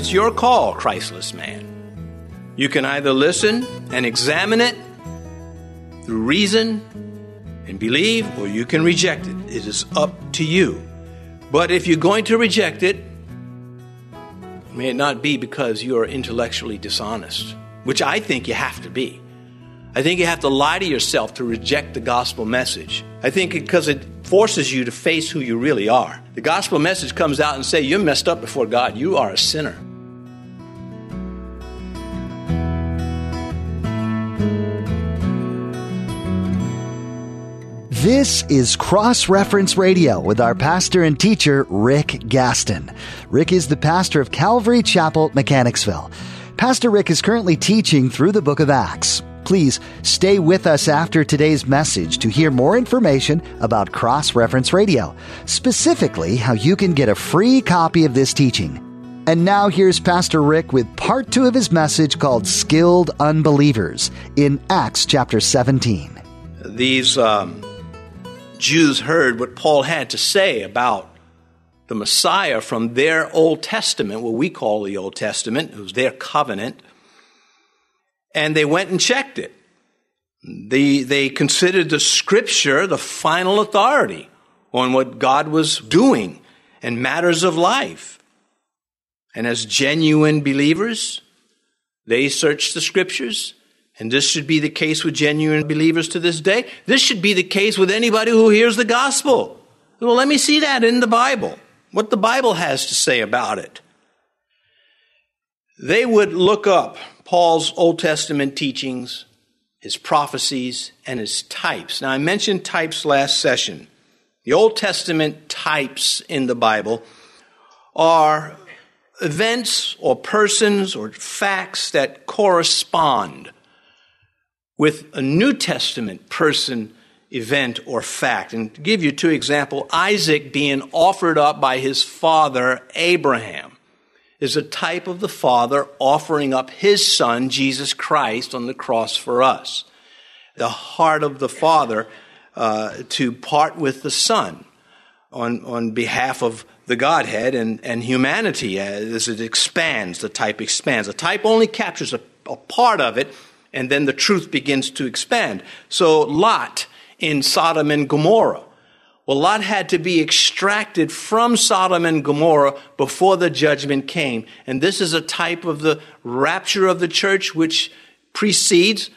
It's your call, Christless man. You can either listen and examine it through reason and believe, or you can reject it. It is up to you. But if you're going to reject it, may it not be because you are intellectually dishonest, which I think you have to be. I think you have to lie to yourself to reject the gospel message. I think because it forces you to face who you really are. The gospel message comes out and say you're messed up before God. You are a sinner. This is Cross Reference Radio with our pastor and teacher, Rick Gaston. Rick is the pastor of Calvary Chapel, Mechanicsville. Pastor Rick is currently teaching through the book of Acts. Please stay with us after today's message to hear more information about Cross Reference Radio, specifically how you can get a free copy of this teaching. And now here's Pastor Rick with part two of his message called Skilled Unbelievers in Acts chapter 17. These um, Jews heard what Paul had to say about the Messiah from their Old Testament, what we call the Old Testament. It was their covenant. And they went and checked it. They, they considered the scripture the final authority on what God was doing and matters of life. And as genuine believers, they searched the scriptures and this should be the case with genuine believers to this day. This should be the case with anybody who hears the gospel. Well, let me see that in the Bible, what the Bible has to say about it. They would look up Paul's Old Testament teachings, his prophecies, and his types. Now, I mentioned types last session. The Old Testament types in the Bible are events or persons or facts that correspond with a New Testament person, event, or fact. And to give you two examples, Isaac being offered up by his father, Abraham, is a type of the father offering up his son, Jesus Christ, on the cross for us. The heart of the father uh, to part with the son on, on behalf of the Godhead and, and humanity as it expands. The type expands. The type only captures a, a part of it and then the truth begins to expand. So Lot in Sodom and Gomorrah. Well, Lot had to be extracted from Sodom and Gomorrah before the judgment came. And this is a type of the rapture of the church which precedes,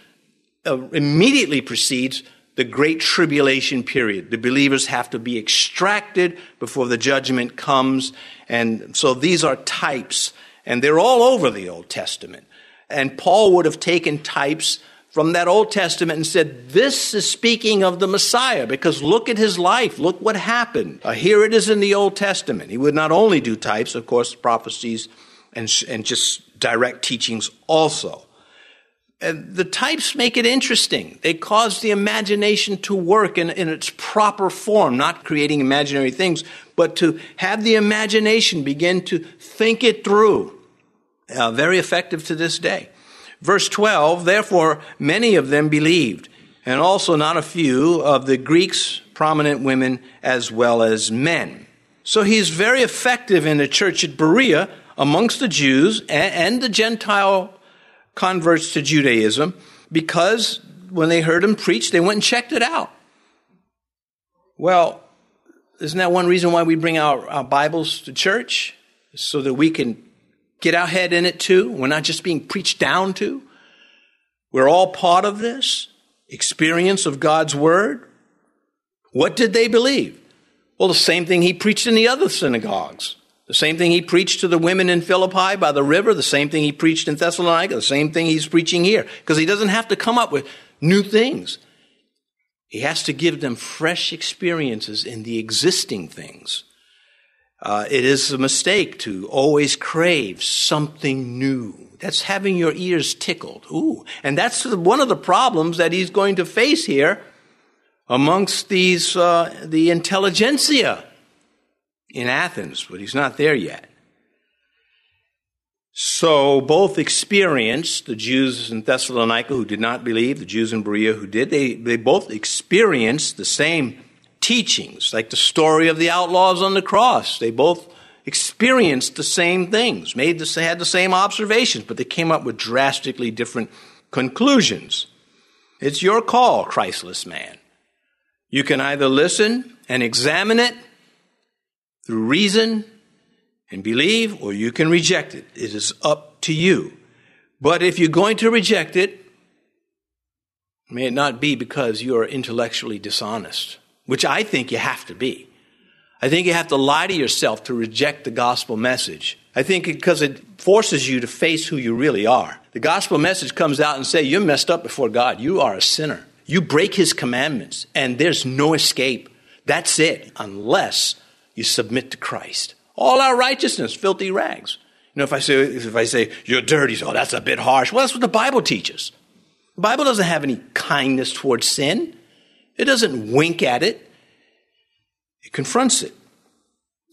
uh, immediately precedes the great tribulation period. The believers have to be extracted before the judgment comes. And so these are types, and they're all over the Old Testament. And Paul would have taken types from that Old Testament and said, This is speaking of the Messiah, because look at his life. Look what happened. Uh, here it is in the Old Testament. He would not only do types, of course, prophecies and, and just direct teachings also. And the types make it interesting. They cause the imagination to work in, in its proper form, not creating imaginary things, but to have the imagination begin to think it through uh, very effective to this day. Verse 12, therefore, many of them believed, and also not a few of the Greeks, prominent women as well as men. So he's very effective in the church at Berea amongst the Jews and, the Gentile converts to Judaism because when they heard him preach, they went and checked it out. Well, isn't that one reason why we bring our, our Bibles to church? So that we can get our head in it too. We're not just being preached down to. We're all part of this experience of God's word. What did they believe? Well, the same thing he preached in the other synagogues. The same thing he preached to the women in Philippi by the river, the same thing he preached in Thessalonica, the same thing he's preaching here. Because he doesn't have to come up with new things. He has to give them fresh experiences in the existing things. Uh, it is a mistake to always crave something new. That's having your ears tickled. Ooh. And that's one of the problems that he's going to face here amongst these, uh, the intelligentsia in Athens, but he's not there yet. So both experienced, the Jews in Thessalonica who did not believe, the Jews in Berea who did, they, they both experienced the same teachings, like the story of the outlaws on the cross. They both experienced the same things, made the, had the same observations, but they came up with drastically different conclusions. It's your call, Christless man. You can either listen and examine it through reason and believe, or you can reject it. It is up to you. But if you're going to reject it, may it not be because you are intellectually dishonest, which I think you have to be. I think you have to lie to yourself to reject the gospel message. I think because it forces you to face who you really are. The gospel message comes out and say you're messed up before God. You are a sinner. You break his commandments and there's no escape. That's it unless you submit to Christ. All our righteousness, filthy rags. You know, if I say, if I say, you're dirty, oh, that's a bit harsh. Well, that's what the Bible teaches. The Bible doesn't have any kindness towards sin. It doesn't wink at it. It confronts it.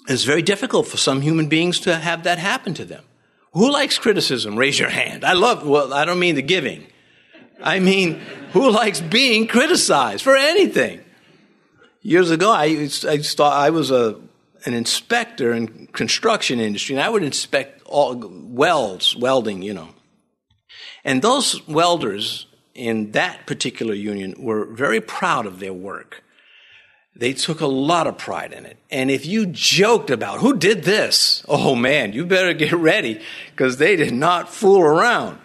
It's very difficult for some human beings to have that happen to them. Who likes criticism? Raise your hand. I love, well, I don't mean the giving. I mean, who likes being criticized for anything? Years ago, I, I, I was a an inspector in construction industry, and I would inspect all welds, welding, you know. And those welders in that particular union were very proud of their work. They took a lot of pride in it. And if you joked about who did this, oh man, you better get ready because they did not fool around.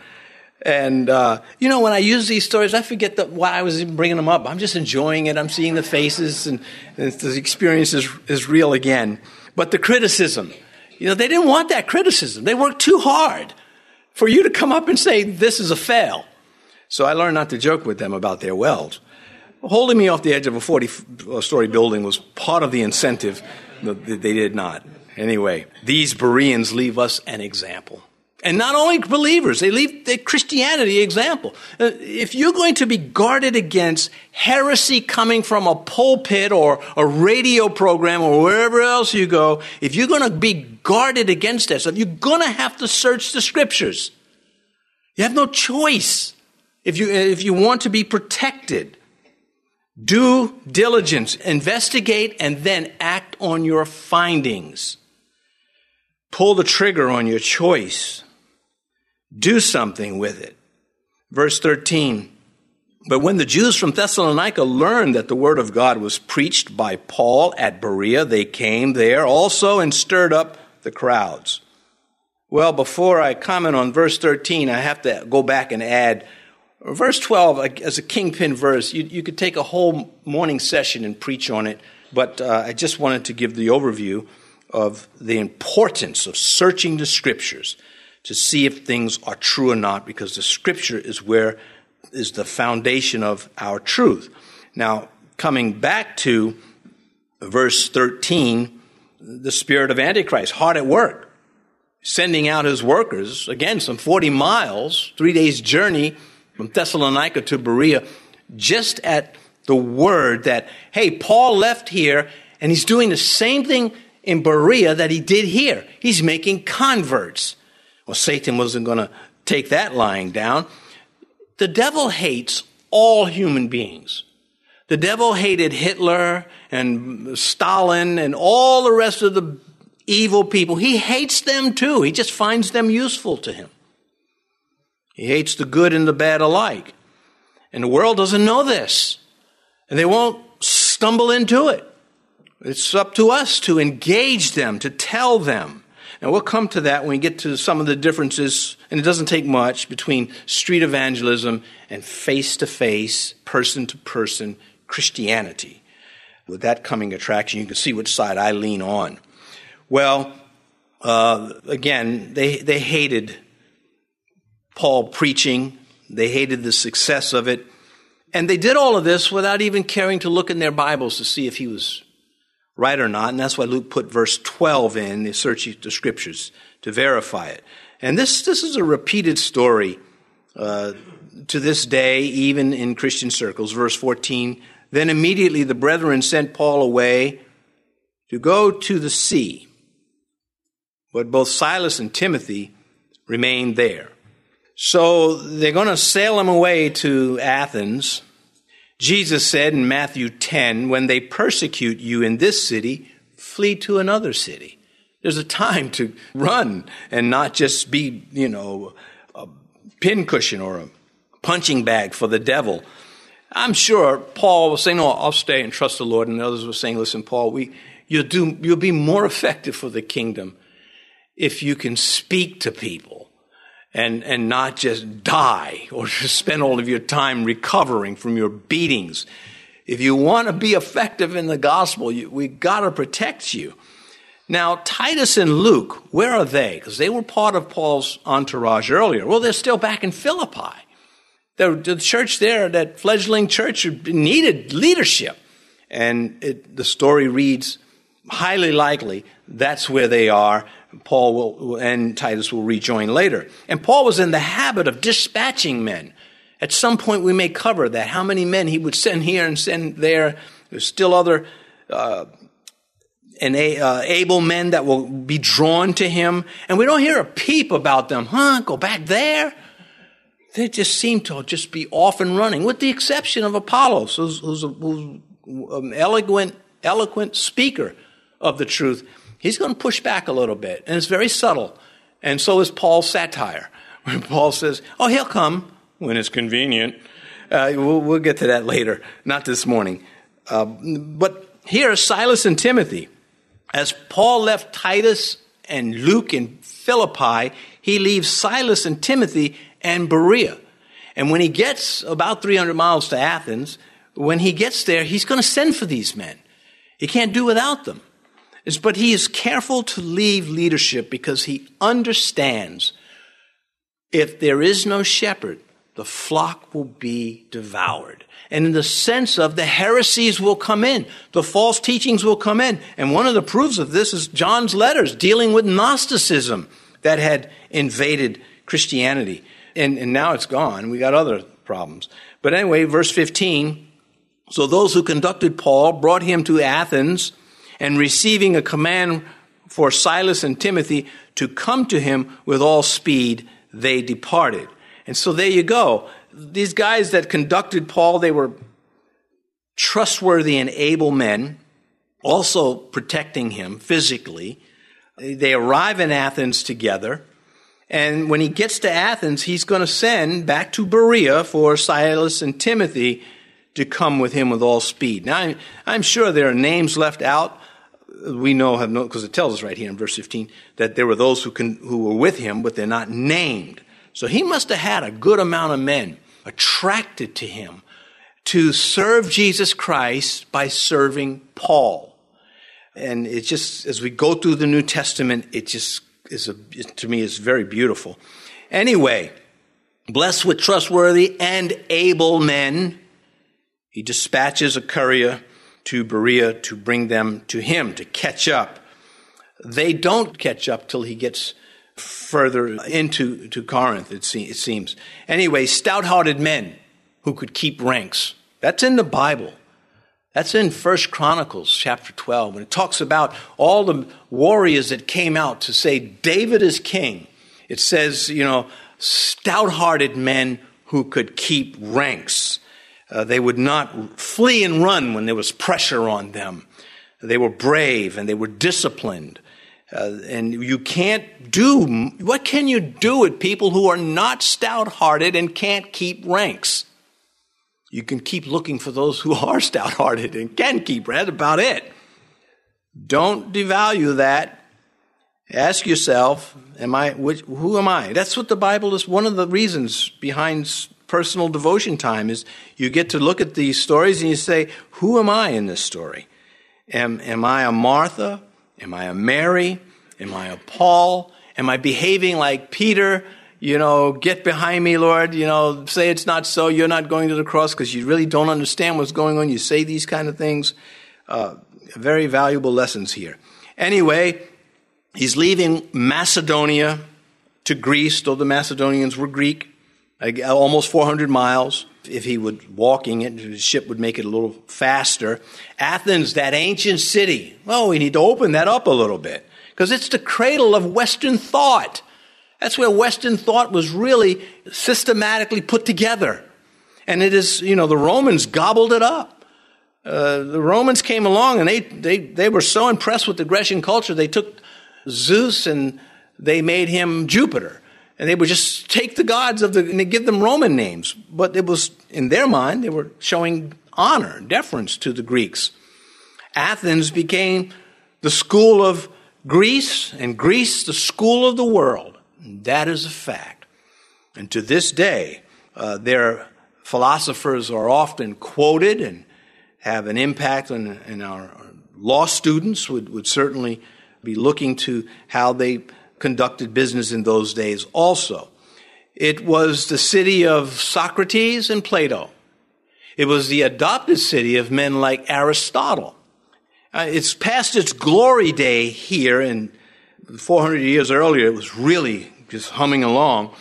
And, uh, you know, when I use these stories, I forget that why I was bringing them up. I'm just enjoying it. I'm seeing the faces, and, and the experience is, is real again. But the criticism, you know, they didn't want that criticism. They worked too hard for you to come up and say, this is a fail. So I learned not to joke with them about their welds. Holding me off the edge of a 40 story building was part of the incentive. That they did not. Anyway, these Bereans leave us an example. And not only believers, they leave the Christianity example. Uh, if you're going to be guarded against heresy coming from a pulpit or a radio program or wherever else you go, if you're going to be guarded against that stuff, you're going to have to search the scriptures. You have no choice if you, if you want to be protected. Do diligence, investigate, and then act on your findings. Pull the trigger on your choice. Do something with it. Verse 13. But when the Jews from Thessalonica learned that the word of God was preached by Paul at Berea, they came there also and stirred up the crowds. Well, before I comment on verse 13, I have to go back and add verse 12 as a kingpin verse. You, you could take a whole morning session and preach on it, but uh, I just wanted to give the overview of the importance of searching the scriptures to see if things are true or not, because the scripture is where is the foundation of our truth. Now, coming back to verse 13, the spirit of Antichrist, hard at work, sending out his workers, again, some 40 miles, three days' journey from Thessalonica to Berea, just at the word that, hey, Paul left here and he's doing the same thing in Berea that he did here. He's making converts. Well, Satan wasn't going to take that lying down. The devil hates all human beings. The devil hated Hitler and Stalin and all the rest of the evil people. He hates them too. He just finds them useful to him. He hates the good and the bad alike. And the world doesn't know this. And they won't stumble into it. It's up to us to engage them, to tell them. And we'll come to that when we get to some of the differences, and it doesn't take much, between street evangelism and face to face, person to person Christianity. With that coming attraction, you can see which side I lean on. Well, uh, again, they, they hated Paul preaching, they hated the success of it, and they did all of this without even caring to look in their Bibles to see if he was right or not. And that's why Luke put verse 12 in, the search the scriptures to verify it. And this, this is a repeated story uh, to this day, even in Christian circles. Verse 14 Then immediately the brethren sent Paul away to go to the sea. But both Silas and Timothy remained there. So they're going to sail him away to Athens. Jesus said in Matthew 10, when they persecute you in this city, flee to another city. There's a time to run and not just be, you know, a pincushion or a punching bag for the devil. I'm sure Paul was saying, "No, I'll stay and trust the Lord," and others were saying, "Listen, Paul, we you'll do you'll be more effective for the kingdom if you can speak to people and and not just die or just spend all of your time recovering from your beatings. If you want to be effective in the gospel, you, we got to protect you." Now, Titus and Luke, where are they? Because they were part of Paul's entourage earlier. Well, they're still back in Philippi. The, the church there, that fledgling church, needed leadership. And it, the story reads highly likely that's where they are. Paul will, and Titus will rejoin later. And Paul was in the habit of dispatching men. At some point, we may cover that, how many men he would send here and send there. There's still other uh, and uh, able men that will be drawn to him. And we don't hear a peep about them. Huh? Go back there? They just seem to just be off and running, with the exception of Apollos, who's, who's, a, who's an eloquent, eloquent speaker of the truth. He's going to push back a little bit, and it's very subtle. And so is Paul's satire, when Paul says, "Oh, he'll come when it's convenient." Uh, we'll, we'll, get to that later, not this morning. Uh, but here, Silas and Timothy, as Paul left Titus and Luke in Philippi, he leaves Silas and Timothy and Berea. And when he gets about 300 miles to Athens, when he gets there, he's going to send for these men. He can't do without them. But he is careful to leave leadership because he understands if there is no shepherd, the flock will be devoured. And in the sense of the heresies will come in, the false teachings will come in. And one of the proofs of this is John's letters dealing with Gnosticism that had invaded Christianity and, and now it's gone. We got other problems. But anyway, verse 15. So those who conducted Paul brought him to Athens and receiving a command for Silas and Timothy to come to him with all speed, they departed. And so there you go. These guys that conducted Paul, they were trustworthy and able men, also protecting him physically. They arrive in Athens together. And when he gets to Athens, he's going to send back to Berea for Silas and Timothy to come with him with all speed. Now, I'm, I'm sure there are names left out. We know, have no, because it tells us right here in verse 15 that there were those who, can, who were with him, but they're not named. So he must have had a good amount of men attracted to him to serve Jesus Christ by serving Paul. And it just, as we go through the New Testament, it just is a, to me is very beautiful. Anyway, blessed with trustworthy and able men, he dispatches a courier to Berea to bring them to him to catch up. They don't catch up till he gets further into to Corinth, it, se- it seems. Anyway, stout hearted men who could keep ranks. That's in the Bible. That's in First Chronicles chapter 12 when it talks about all the warriors that came out to say David is king. It says, you know, stout-hearted men who could keep ranks. Uh, they would not flee and run when there was pressure on them. They were brave and they were disciplined. Uh, and you can't do, what can you do with people who are not stout hearted and can't keep ranks? You can keep looking for those who are stout hearted and can keep. That's about it. Don't devalue that. Ask yourself, am I, which, who am I? That's what the Bible is. One of the reasons behind personal devotion time is you get to look at these stories and you say, who am I in this story? Am, am I a Martha? Am I a Mary? Am I a Paul? Am I behaving like Peter? you know, get behind me, Lord, you know, say it's not so, you're not going to the cross because you really don't understand what's going on. You say these kind of things. Uh, very valuable lessons here. Anyway, he's leaving Macedonia to Greece, though the Macedonians were Greek, almost 400 miles. If he would walking it, his ship would make it a little faster. Athens, that ancient city. Well, we need to open that up a little bit because it's the cradle of Western thought. That's where Western thought was really systematically put together. And it is, you know, the Romans gobbled it up. Uh, the Romans came along and they, they, they were so impressed with the Grecian culture, they took Zeus and they made him Jupiter. And they would just take the gods of the, and give them Roman names. But it was, in their mind, they were showing honor, deference to the Greeks. Athens became the school of Greece, and Greece the school of the world. That is a fact. And to this day, uh, their philosophers are often quoted and have an impact on, on our law students would, would certainly be looking to how they conducted business in those days also. It was the city of Socrates and Plato. It was the adopted city of men like Aristotle. Uh, it's past its glory day here, and 400 years earlier, it was really just humming along.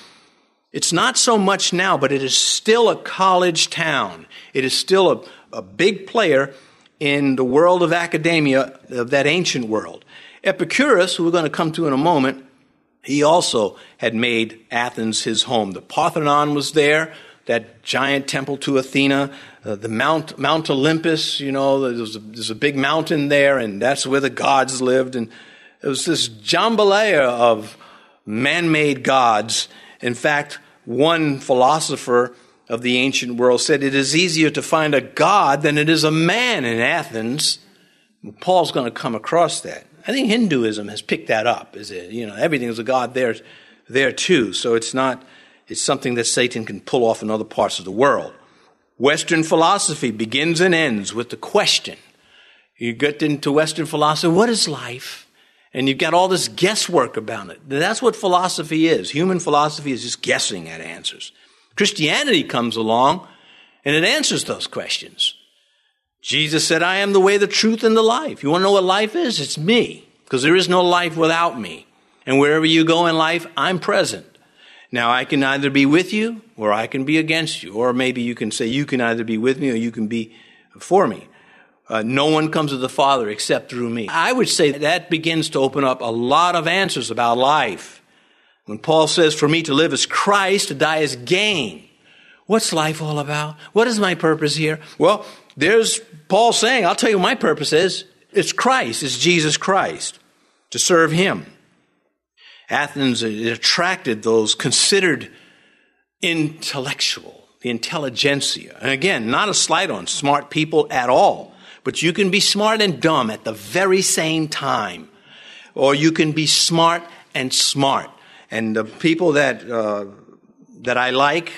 It's not so much now, but it is still a college town. It is still a, a big player in the world of academia of that ancient world. Epicurus, who we're going to come to in a moment, he also had made Athens his home. The Parthenon was there, that giant temple to Athena, uh, the Mount, Mount Olympus, you know, there's a, there's a big mountain there, and that's where the gods lived. And it was this jambalaya of man made gods. In fact, one philosopher of the ancient world said it is easier to find a god than it is a man in Athens. Paul's going to come across that. I think Hinduism has picked that up. Is it? You know, everything is a god there, there too. So it's not. It's something that Satan can pull off in other parts of the world. Western philosophy begins and ends with the question. You get into Western philosophy, what is life? And you've got all this guesswork about it. That's what philosophy is. Human philosophy is just guessing at answers. Christianity comes along and it answers those questions. Jesus said, I am the way, the truth, and the life. You want to know what life is? It's me, because there is no life without me. And wherever you go in life, I'm present. Now, I can either be with you or I can be against you. Or maybe you can say, you can either be with me or you can be for me. Uh, no one comes to the Father except through me. I would say that begins to open up a lot of answers about life. When Paul says, for me to live is Christ, to die is gain. What's life all about? What is my purpose here? Well, there's Paul saying, I'll tell you what my purpose is. It's Christ, it's Jesus Christ, to serve Him. Athens attracted those considered intellectual, the intelligentsia. And again, not a slight on smart people at all, but you can be smart and dumb at the very same time. Or you can be smart and smart. And the people that, uh, that I like,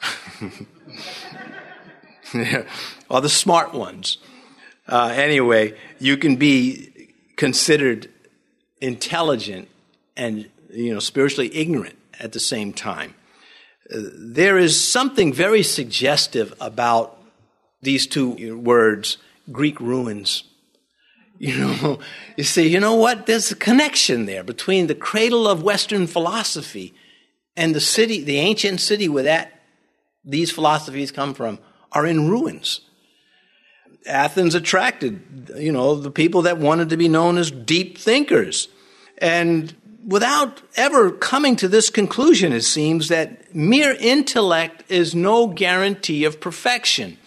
are the smart ones. Uh, anyway, you can be considered intelligent and you know spiritually ignorant at the same time. Uh, there is something very suggestive about these two words, Greek ruins. You know, you see, you know what? There's a connection there between the cradle of Western philosophy and the city, the ancient city where that these philosophies come from, are in ruins. Athens attracted, you know, the people that wanted to be known as deep thinkers. And without ever coming to this conclusion, it seems that mere intellect is no guarantee of perfection.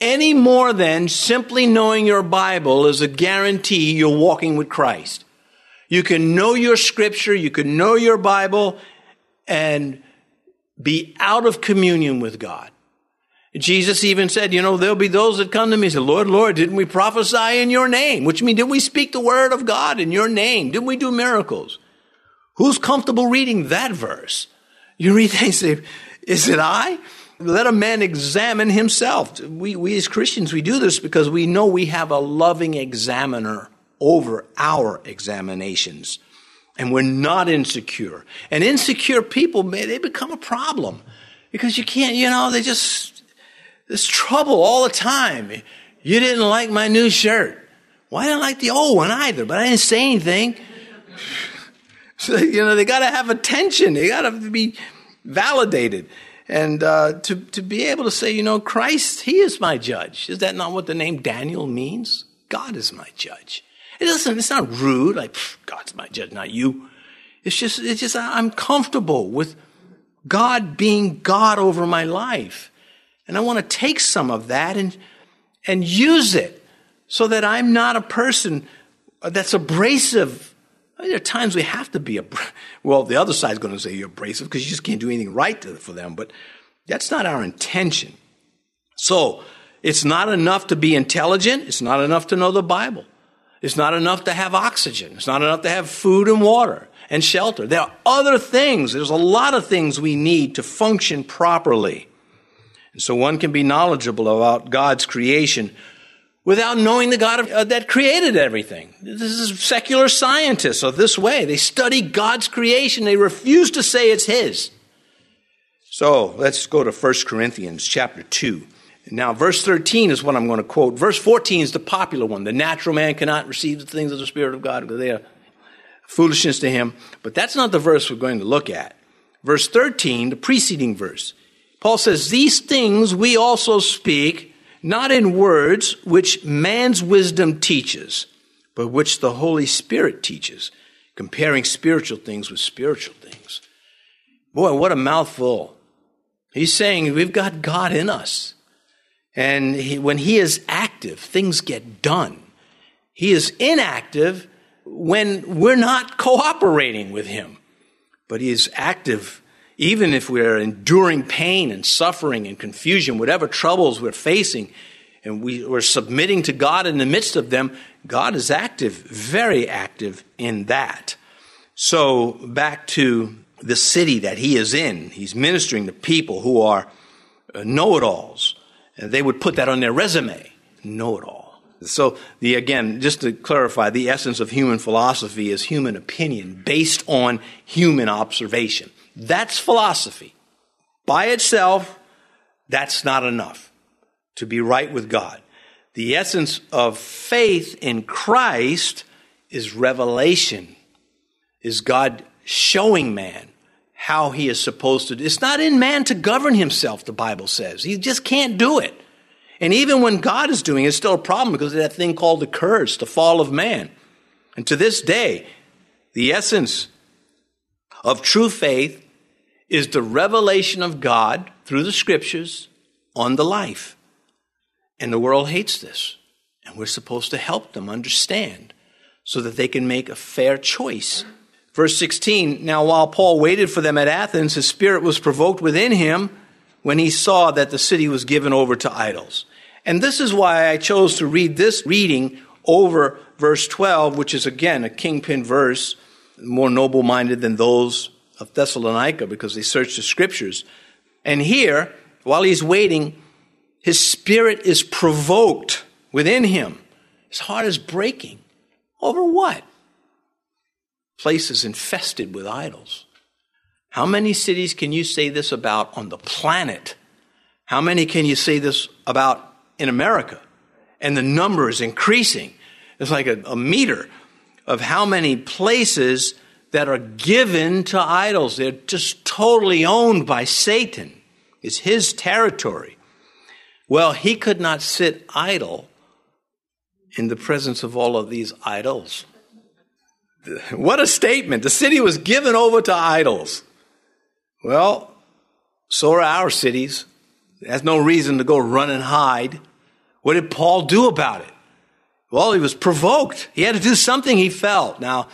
Any more than simply knowing your Bible is a guarantee you're walking with Christ. You can know your scripture, you can know your Bible, and be out of communion with God. Jesus even said, you know, there'll be those that come to me and say, Lord, Lord, didn't we prophesy in your name? Which means, didn't we speak the word of God in your name? Didn't we do miracles? Who's comfortable reading that verse? You read that and say, is it I? Let a man examine himself. We, we as Christians, we do this because we know we have a loving examiner over our examinations. And we're not insecure. And insecure people, may they become a problem because you can't, you know, they just, there's trouble all the time. You didn't like my new shirt. Well, I didn't like the old one either, but I didn't say anything. so, you know, they got to have attention. They got to be validated. And uh, to, to be able to say, you know, Christ, He is my judge. Is that not what the name Daniel means? God is my judge. It doesn't, it's not rude, like, God's my judge, not you. It's just, it's just, I'm comfortable with God being God over my life. And I want to take some of that and, and use it so that I'm not a person that's abrasive. There are times we have to be, a, well, the other side's going to say you're abrasive because you just can't do anything right to, for them, but that's not our intention. So, it's not enough to be intelligent. It's not enough to know the Bible. It's not enough to have oxygen. It's not enough to have food and water and shelter. There are other things. There's a lot of things we need to function properly. And so one can be knowledgeable about God's creation without knowing the God of, uh, that created everything. This is secular scientists are this way. They study God's creation. They refuse to say it's His. So let's go to 1 Corinthians chapter 2. Now, verse 13 is what I'm going to quote. Verse 14 is the popular one. The natural man cannot receive the things of the Spirit of God because they are foolishness to him. But that's not the verse we're going to look at. Verse 13, the preceding verse. Paul says, These things we also speak, not in words which man's wisdom teaches, but which the Holy Spirit teaches, comparing spiritual things with spiritual things. Boy, what a mouthful. He's saying we've got God in us. And he, when he is active, things get done. He is inactive when we're not cooperating with him. But he is active even if we're enduring pain and suffering and confusion, whatever troubles we're facing, and we, we're submitting to God in the midst of them, God is active, very active in that. So back to the city that he is in, he's ministering to people who are uh, know it alls And they would put that on their resume. Know it all. So the again, just to clarify, the essence of human philosophy is human opinion based on human observation. That's philosophy. By itself, that's not enough to be right with God. The essence of faith in Christ is revelation, is God showing man how he is supposed to. It's not in man to govern himself, the Bible says. He just can't do it. And even when God is doing it, it's still a problem because of that thing called the curse, the fall of man. And to this day, the essence of true faith is the revelation of God through the scriptures on the life. And the world hates this. And we're supposed to help them understand so that they can make a fair choice Verse 16 Now, while Paul waited for them at Athens, his spirit was provoked within him when he saw that the city was given over to idols. And this is why I chose to read this reading over verse 12, which is again a kingpin verse, more noble minded than those of Thessalonica because they searched the scriptures. And here, while he's waiting, his spirit is provoked within him. His heart is breaking. Over what? places infested with idols. How many cities can you say this about on the planet? How many can you say this about in America? And the number is increasing. It's like a, a meter of how many places that are given to idols. They're just totally owned by Satan. It's his territory. Well, he could not sit idle in the presence of all of these idols. What a statement. The city was given over to idols. Well, so are our cities. There's no reason to go run and hide. What did Paul do about it? Well, he was provoked. He had to do something he felt. Now,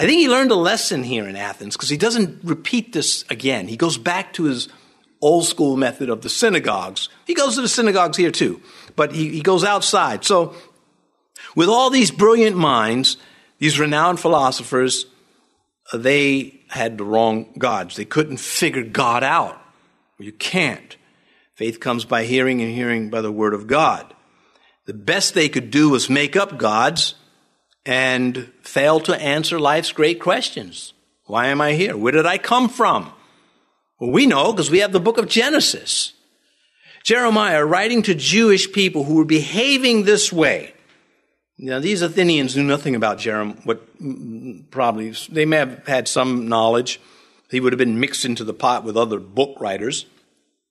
I think he learned a lesson here in Athens because he doesn't repeat this again. He goes back to his old school method of the synagogues. He goes to the synagogues here too, but he, he goes outside. So, with all these brilliant minds, these renowned philosophers, uh, they had the wrong gods. They couldn't figure God out. You can't. Faith comes by hearing and hearing by the word of God. The best they could do was make up gods and fail to answer life's great questions. Why am I here? Where did I come from? Well, we know because we have the book of Genesis. Jeremiah writing to Jewish people who were behaving this way now, these Athenians knew nothing about Jeremiah, what probably, they may have had some knowledge. He would have been mixed into the pot with other book writers.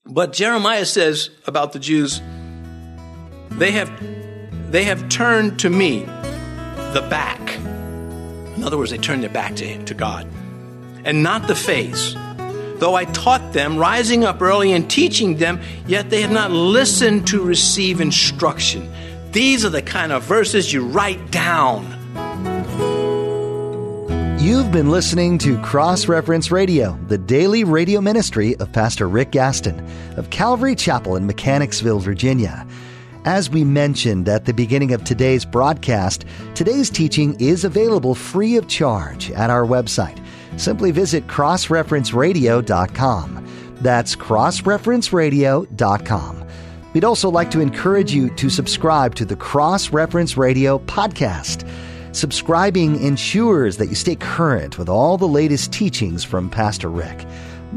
But Jeremiah says about the Jews, they have, they have turned to me the back. In other words, they turned their back to, to God and not the face. Though I taught them, rising up early and teaching them, yet they have not listened to receive instruction. These are the kind of verses you write down. You've been listening to Cross Reference Radio, the daily radio ministry of Pastor Rick Gaston of Calvary Chapel in Mechanicsville, Virginia. As we mentioned at the beginning of today's broadcast, today's teaching is available free of charge at our website. Simply visit crossreferenceradio.com. That's crossreferenceradio.com. We'd also like to encourage you to subscribe to the Cross Reference Radio podcast. Subscribing ensures that you stay current with all the latest teachings from Pastor Rick.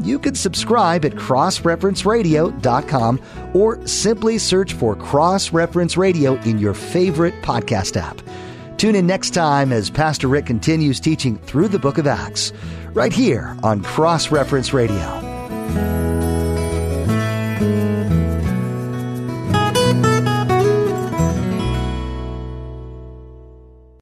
You can subscribe at crossreferenceradio.com or simply search for Cross Reference Radio in your favorite podcast app. Tune in next time as Pastor Rick continues teaching through the book of Acts, right here on Cross Reference Radio.